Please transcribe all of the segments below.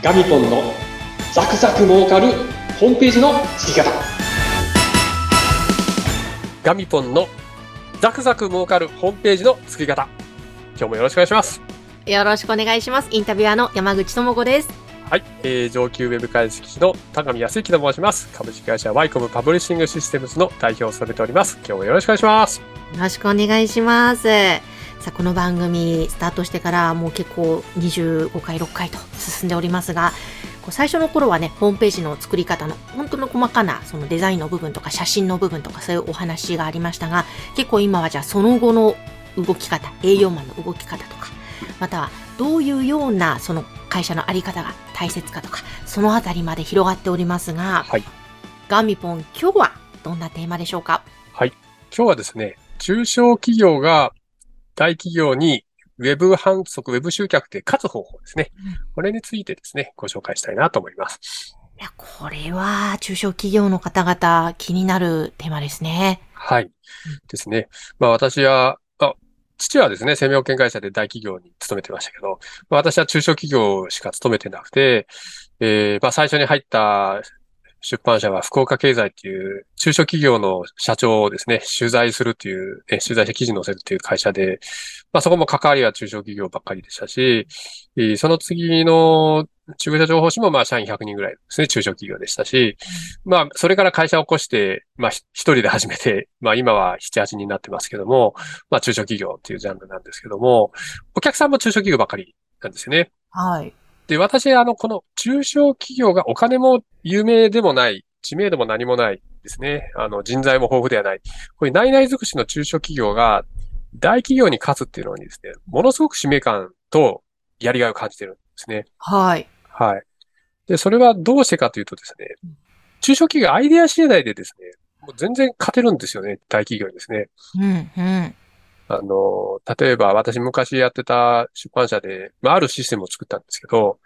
ガミポンのザクザク儲かるホームページの作り方ガミポンのザクザク儲かるホームページの作り方。今日もよろしくお願いします。よろしくお願いします。インタビュアーの山口智子です。はい、えー、上級ウェブ解析士の高見康之と申します。株式会社ワイコムパブリッシングシステムズの代表を務めております。今日もよろしくお願いします。よろしくお願いします。さあ、この番組スタートしてからもう結構25回、6回と進んでおりますが、こう最初の頃はね、ホームページの作り方の本当の細かなそのデザインの部分とか写真の部分とかそういうお話がありましたが、結構今はじゃあその後の動き方、営業マンの動き方とか、またはどういうようなその会社のあり方が大切かとか、そのあたりまで広がっておりますが、はい。ガミポン今日はどんなテーマでしょうか？はい。今日はですね、中小企業が大企業にウェブ販促、ウェブ集客で勝つ方法ですね。これについてですね、ご紹介したいなと思います。いや、これは中小企業の方々気になるテーマですね。はい。ですね。まあ私は、あ父はですね、生命保険会社で大企業に勤めてましたけど、まあ、私は中小企業しか勤めてなくて、えーまあ最初に入った出版社は福岡経済っていう中小企業の社長をですね、取材するっていう、え取材して記事載せるっていう会社で、まあそこも関わりは中小企業ばっかりでしたし、その次の中古車情報誌もまあ社員100人ぐらいですね、中小企業でしたし、まあそれから会社を起こして、まあ一人で始めて、まあ今は7、8人になってますけども、まあ中小企業っていうジャンルなんですけども、お客さんも中小企業ばっかりなんですよね。はい。で、私、あの、この中小企業がお金も有名でもない、知名度も何もないですね。あの、人材も豊富ではない。こういう内々尽くしの中小企業が大企業に勝つっていうのにですね、ものすごく使命感とやりがいを感じてるんですね。はい。はい。で、それはどうしてかというとですね、中小企業アイデア次第でですね、もう全然勝てるんですよね、大企業にですね。うん、うん。あの、例えば私昔やってた出版社で、まあ、あるシステムを作ったんですけど、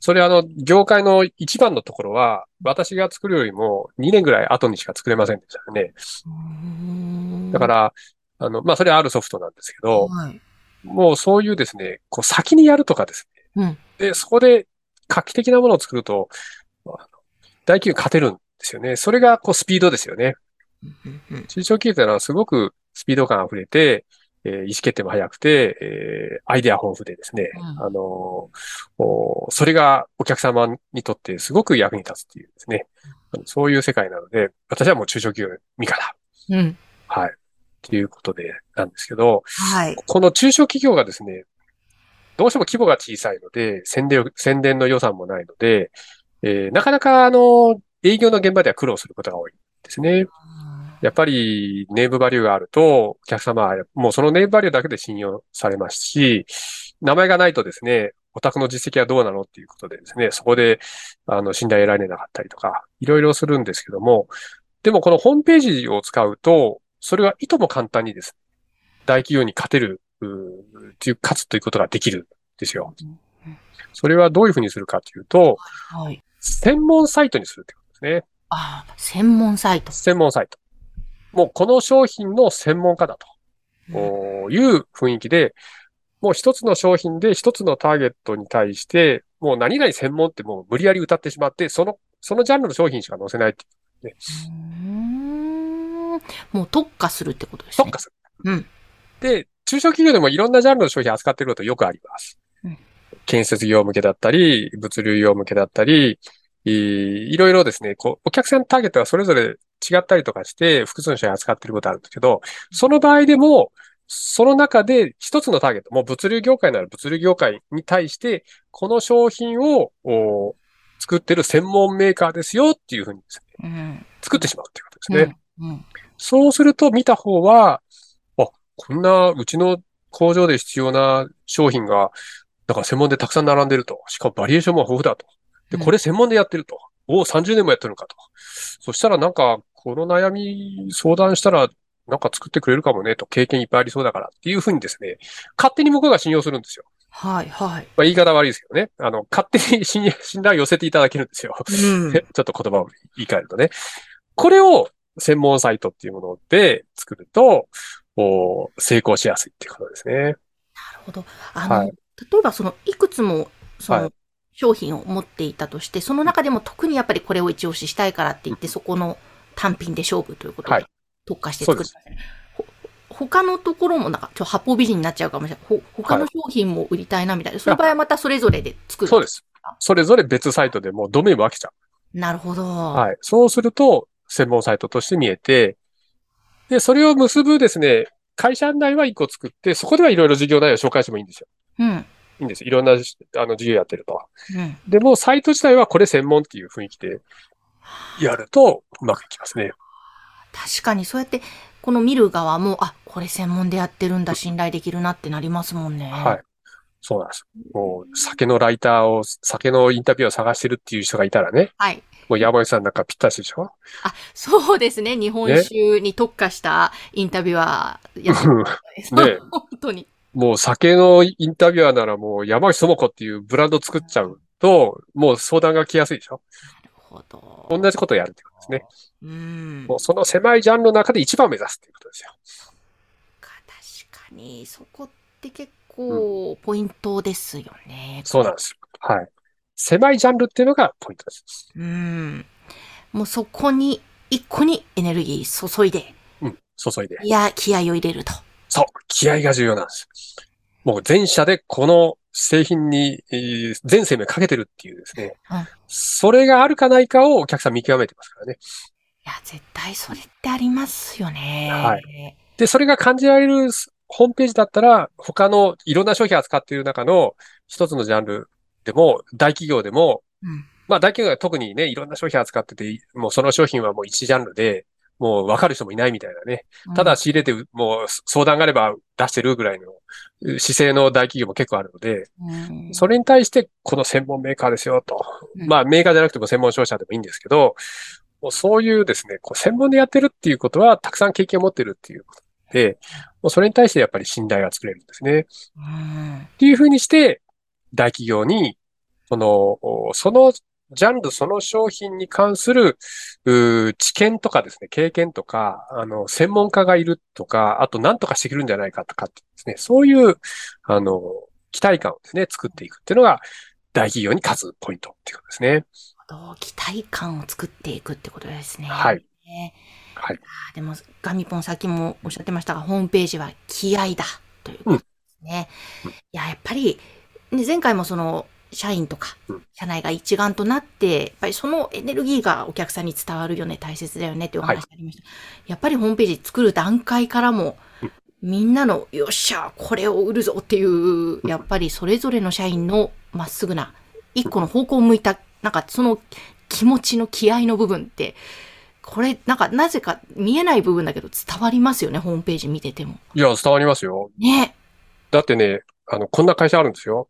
それあの、業界の一番のところは、私が作るよりも2年ぐらい後にしか作れませんでしたね。だから、あの、まあ、それはあるソフトなんですけど、はい。もうそういうですね、こう先にやるとかですね。うんで、そこで画期的なものを作ると、大企業に勝てるんですよね。それがこうスピードですよね。中小企業というのはすごくスピード感溢れて、えー意思決定も早くて、えーアイデア豊富でですね、うんあのそれがお客様にとってすごく役に立つっていうですね、あのそういう世界なので、私はもう中小企業味方。うん。はい。っていうことでなんですけど、はい。この中小企業がですね、どうしても規模が小さいので、宣伝、宣伝の予算もないので、えーなかなかあの、営業の現場では苦労することが多いですね。やっぱりネームバリューがあると、お客様はもうそのネームバリューだけで信用されますし、名前がないとですね、お宅の実績はどうなのっていうことでですね、そこで、あの、信頼得られなかったりとか、いろいろするんですけども、でもこのホームページを使うと、それはいとも簡単にですね、大企業に勝てる、っていう、勝つということができるんですよ。それはどういうふうにするかというと、はい。専門サイトにするということですね。ああ、専門サイト。専門サイト。もうこの商品の専門家だと。いう雰囲気で、もう一つの商品で一つのターゲットに対して、もう何々専門ってもう無理やり歌ってしまって、その、そのジャンルの商品しか載せないっていううーんもう特化するってことですね。特化する。うん。で、中小企業でもいろんなジャンルの商品扱ってることよくあります。うん建設業向けだったり、物流業向けだったり、いいろいろですね、こう、お客さんのターゲットがそれぞれ違ったりとかして、複数の商品扱ってることあるんですけど、その場合でも、その中で一つのターゲット、もう物流業界なら物流業界に対して、この商品をお作ってる専門メーカーですよっていうふうにですね、うん。作ってしまうっていうことですね。うん。うん。そうすると見た方は、あ、こんなうちの工場で必要な商品が、だから専門でたくさん並んでると。しかもバリエーションも豊富だと。で、うんこれ専門でやってると。おお、30年もやってるのかと。そしたらなんか、この悩み相談したら、なんか作ってくれるかもねと、経験いっぱいありそうだからっていうふうにですね、勝手に向こうが信用するんですよ。はい、はい。まあ、言い方悪いですけどね。あの、勝手に信頼 信頼を寄せていただけるんですよ。うん ちょっと言葉を言い換えるとね。これを専門サイトっていうもので作ると、お成功しやすいっていうことですね。なるほど。あの、はい例えばその、いくつも、その、はい商品を持っていたとして、その中でも特にやっぱりこれを一押ししたいからって言って、そこの単品で勝負ということはいで特化して作ってますね。ほ他のところもなんか、ちょ、八方美人になっちゃうかもしれない。ほ他の商品も売りたいなみたいな。その場合はまたそれぞれで作る。そうです。それぞれ別サイトでもうドメイン分けちゃなるほど。う。はい。そうすると、専門サイトとして見えて、で、それを結ぶですね、会社内は1個作って、そこではいろいろ事業内容を紹介してもいいんですよ。うん。いいんですよ。いろんな、あの、事業やってると。うん。でも、サイト自体はこれ専門っていう雰囲気でやるとうまくいきますね。確かにそうやって、この見る側も、あ、これ専門でやってるんだ、信頼できるなってなりますもんね。はい。そうなんです。もう、酒のライターを、酒のインタビューを探してるっていう人がいたらね、はい。もう山内さんなんかぴったしでしょ？あ、そうですね。日本酒に特化したインタビュアーやってるんですね 本当に。もう酒のインタビュアーならもう山内智子っていうブランド作っちゃうと、もう相談が来やすいでしょ？なるほど。同じことをやるってことですね。うん。もうその狭いジャンルの中で一番目指すっていうことですよ。か確かに、そこって結構ポイントですよね。そうなんですよ。はい。狭いジャンルっていうのがポイントです。うん。もうそこに、一個にエネルギー注いで、うん。注いで。いや、気合を入れると。そう。気合が重要なんです。もう全社でこの製品に、えー全生命かけてるっていうですね。うんそれがあるかないかをお客さん見極めてますからね。いや、絶対それってありますよね。はいで、それが感じられるホームページだったら、他のいろんな商品扱っている中の一つのジャンルでも、大企業でも、うん。まあ大企業は特にね、いろんな商品扱ってて、もうその商品はもう一ジャンルで、もう分かる人もいないみたいなね。ただ仕入れて、もう相談があれば出してるぐらいの姿勢の大企業も結構あるので、うん、それに対してこの専門メーカーですよと。うんまあメーカーじゃなくても専門商社でもいいんですけど、もうそういうですね、こう専門でやってるっていうことはたくさん経験を持ってるっていうことで、もうそれに対してやっぱり信頼が作れるんですね。うん。っていうふうにして、大企業に、その、おそのジャンル、その商品に関する、知見とかですね、経験とか、あの、専門家がいるとか、あと何とかしてくるんじゃないかとかってですね、そういう、あの、期待感をですね、作っていくっていうのが、大企業に勝つポイントっていうことですね。期待感を作っていくってことですね。はいねはい。でも、ガミポンさっきもおっしゃってましたが、ホームページは気合だということですね。うんいや、やっぱり、ね、前回もその、社員とかうん、社内が一丸となって、やっぱりそのエネルギーがお客さんに伝わるよね、大切だよねっていうお話ありました。やっぱりホームページ作る段階からもうん、みんなの、よっしゃ、これを売るぞっていう、やっぱりそれぞれの社員のまっすぐな、一個の方向を向いた、なんかその気持ちの気合の部分って、これ、なんか、なぜか見えない部分だけど伝わりますよね、ホームページ見てても。いや、伝わりますよ。ね。だってね、あの、こんな会社あるんですよ。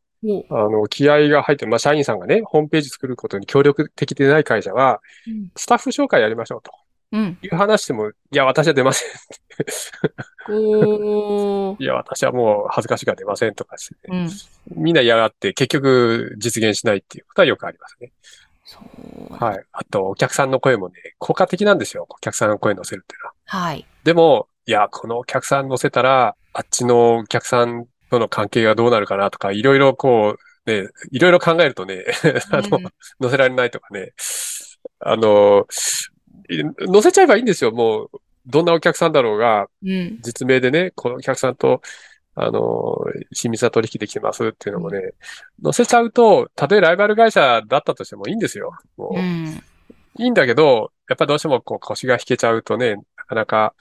あの、気合が入ってる、まあ、社員さんがね、ホームページ作ることに協力的でない会社は、うん。スタッフ紹介やりましょうとうん。いう話しても、いや、私は出ません。いや、私はもう恥ずかしいから出ませんとかですね。うん。みんな嫌がって結局実現しないっていうことはよくありますね。そう。はい。あと、お客さんの声もね、効果的なんですよ。お客さんの声乗せるっていうのは。はい。でも、いや、このお客さん乗せたら、あっちのお客さんとの関係がどうなるかなとか、いろいろこう、ね、いろいろ考えるとね、あの、うん乗せられないとかね、あの、い乗せちゃえばいいんですよ。もう、どんなお客さんだろうが、うん。実名でね、このお客さんと、あの、親密な取引できてますっていうのもね、載せちゃうと、たとえライバル会社だったとしてもいいんですよ。もううん。いいんだけど、やっぱどうしてもこう腰が引けちゃうとね、なかなか、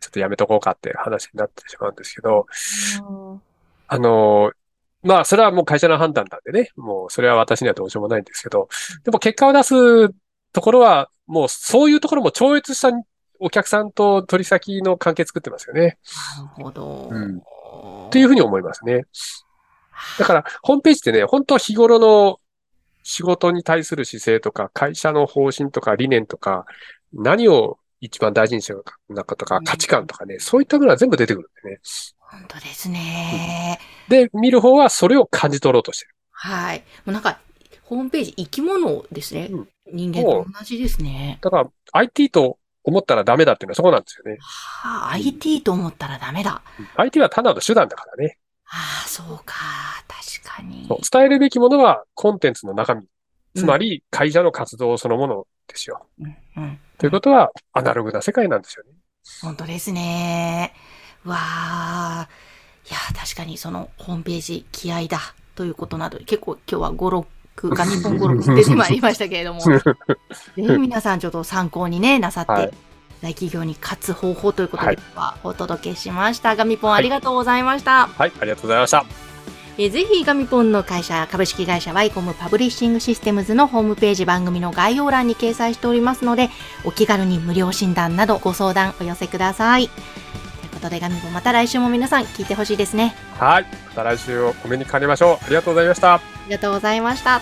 ちょっとやめとこうかって話になってしまうんですけど、あの、まあ、それはもう会社の判断なんでね、もうそれは私にはどうしようもないんですけど、でも結果を出すところは、もうそういうところも超越したお客さんと取り先の関係作ってますよね。なるほど。うんっていうふうに思いますね。だから、ホームページってね、本当は日頃の仕事に対する姿勢とか、会社の方針とか理念とか、何を一番大事にしてるのかとか、価値観とかね、そういったものは全部出てくるんでね。本当ですね。で、見る方はそれを感じ取ろうとしてる。はい。もうなんか、ホームページ生き物ですね。うん人間と同じですね。だから、IT と思ったらダメだっていうのはそこなんですよね。はあ、IT と思ったらダメだ。IT は単なる手段だからね。ああ、そうか。確かに。伝えるべきものはコンテンツの中身。つまり会社の活動そのものですよ。うんうんということはアナログな世界なんですよね。本当ですね。わあ。いや、確かにそのホームページ、気合だということなど、結構今日は語録、ガミポン語録出てまいりましたけれども、ぜひ皆さんちょっと参考にね、なさって、はい大企業に勝つ方法ということはいで、はお届けしました。ガミポンありがとうございました。はい、ありがとうございました。えーぜひガミポンの会社株式会社ワイコムパブリッシングシステムズのホームページ番組の概要欄に掲載しておりますのでお気軽に無料診断などご相談お寄せくださいということでガミポンまた来週も皆さん聞いてほしいですねはい、また来週お目にかかりましょう。ありがとうございました。ありがとうございました